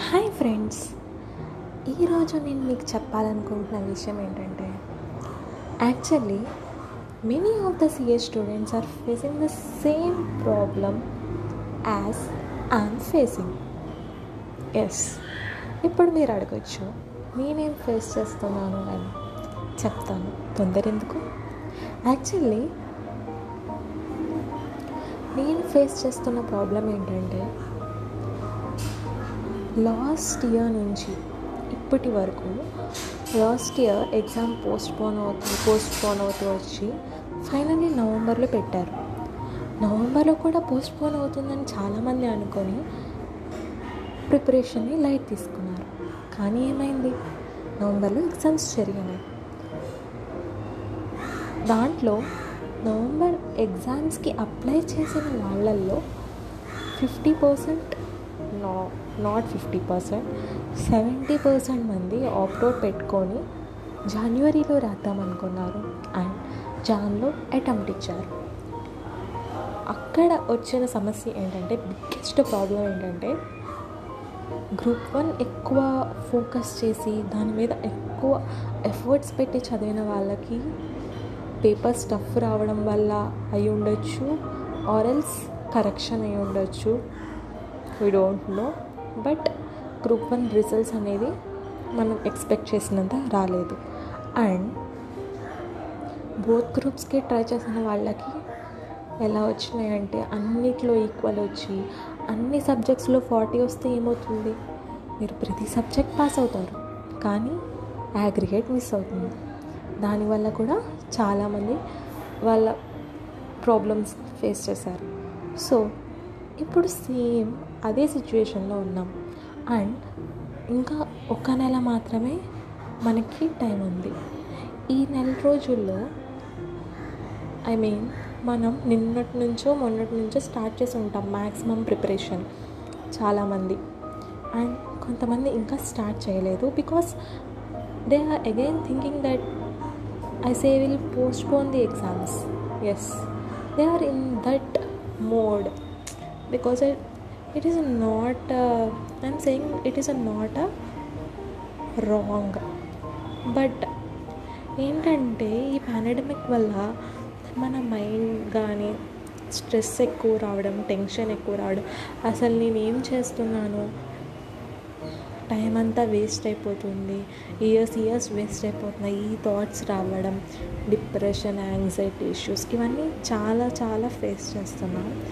Hi friends. ఈరోజు నేను మీకు చెప్పాలనుకుంటున్న విషయం ఏంటంటే actually many of the CA students are facing the same problem as I'm facing yes ఇప్పుడు మీరు అడగచ్చు నేనేం ఫేస్ చేస్తున్నాను అని. చెప్తాను. తొందర ఎందుకు యాక్చువల్లీ నేను ఫేస్ చేస్తున్న ప్రాబ్లం ఏంటంటే లాస్ట్ ఇయర్ నుంచి ఇప్పటి వరకు లాస్ట్ ఇయర్ ఎగ్జామ్ పోస్ట్పోన్ అవుతూ పోస్ట్పోన్ అవుతూ వచ్చి ఫైనల్లీ నవంబర్లో పెట్టారు. నవంబర్లో కూడా పోస్ట్పోన్ అవుతుందని చాలామంది అనుకొని ప్రిపరేషన్ని లైట్ తీసుకున్నారు. కానీ ఏమైంది? నవంబర్లో ఎగ్జామ్స్ జరిగినాయి. దాంట్లో నవంబర్ ఎగ్జామ్స్కి అప్లై చేసిన వాళ్ళల్లో ఫిఫ్టీ పర్సెంట్ నా not fifty percent seventy percent మంది ఆప్టౌట్ పెట్టుకొని జనవరిలో రాద్దామనుకున్నారు అండ్ జాన్లో అటెంప్ట్ ఇచ్చారు. అక్కడ వచ్చిన సమస్య ఏంటంటే బిగ్గెస్ట్ ప్రాబ్లం ఏంటంటే గ్రూప్ వన్ ఎక్కువ ఫోకస్ చేసి దాని మీద ఎక్కువ ఎఫర్ట్స్ పెట్టి చదివిన వాళ్ళకి పేపర్ స్టఫ్ రావడం వల్ల అయి ఉండొచ్చు ఆర్ఎల్స్ కరెక్షన్ అయి ఉండొచ్చు. We don't know but group one results అనేది మనం ఎక్స్పెక్ట్ చేసినంత రాలేదు. అండ్ బోత్ గ్రూప్స్కి ట్రై చేసిన వాళ్ళకి ఎలా వచ్చినాయంటే అన్నిట్లో ఈక్వల్ వచ్చి అన్ని సబ్జెక్ట్స్లో ఫార్టీ వస్తే ఏమవుతుంది? మీరు ప్రతి సబ్జెక్ట్ పాస్ అవుతారు. కానీ యాగ్రిగేట్ మిస్ అవుతుంది. దానివల్ల కూడా చాలామంది వాళ్ళ ప్రాబ్లమ్స్ ఫేస్ చేశారు. సో ఇప్పుడు సేమ్ అదే సిచ్యువేషన్లో ఉన్నాం. అండ్ ఇంకా ఒక నెల మాత్రమే మనకి టైం ఉంది. ఈ నెల రోజుల్లో ఐ మీన్ మనం నిన్నటి నుంచో మొన్నటి నుంచో స్టార్ట్ చేసి ఉంటాం మ్యాక్సిమం ప్రిపరేషన్ చాలామంది. అండ్ కొంతమంది ఇంకా స్టార్ట్ చేయలేదు because they are again thinking that I say will postpone the exams. Yes they are in that mode. Because it, it is not uh, i'm saying it is a not a but ఏంటంటే ఈ pandemic వల్ల మన mind కానీ stress ఎక్కువ రావడం tension ఎక్కువ రావడం అసలు నేను ఏం చేస్తున్నాను? టైం అంతా వేస్ట్ అయిపోతుంది. ఇయర్స్ ఇయర్స్ వేస్ట్ అయిపోతున్నాయి. ఈ థాట్స్ రావడం డిప్రెషన్ యాంగ్జైటీ ఇష్యూస్ ఇవన్నీ చాలా చాలా ఫేస్ చేస్తున్నాం.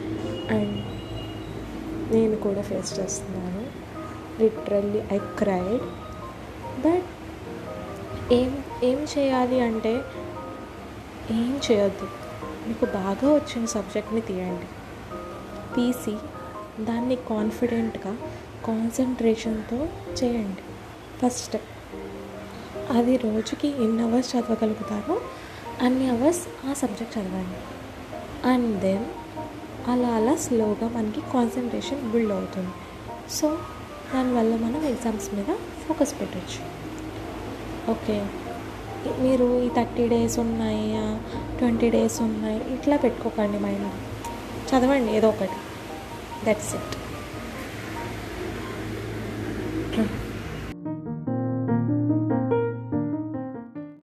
అండ్ నేను కూడా ఫేస్ చేస్తున్నాను. లిటరల్లీ ఐ క్రైడ్ బట్ ఏం ఏం చేయాలి అంటే ఏం చేయొద్దు. మీకు బాగా వచ్చిన సబ్జెక్ట్ని తీయండి. తీసి దాన్ని కాన్ఫిడెంట్గా కాన్సన్ట్రేషన్తో చేయండి. ఫస్ట్ అది రోజుకి ఎన్ని అవర్స్ చదవగలుగుతారో అన్ని అవర్స్ ఆ సబ్జెక్ట్ చదవండి. అండ్ దెన్ అలా అలా స్లోగా మనకి కాన్సన్ట్రేషన్ బిల్డ్ అవుతుంది. సో దానివల్ల మనం ఎగ్జామ్స్ మీద ఫోకస్ పెట్టచ్చు. ఓకే మీరు ఈ థర్టీ డేస్ ఉన్నాయా? ట్వంటీ డేస్ ఉన్నాయి? ఇట్లా పెట్టుకోకండి మైండ్ చదవండి ఏదో ఒకటి. That's it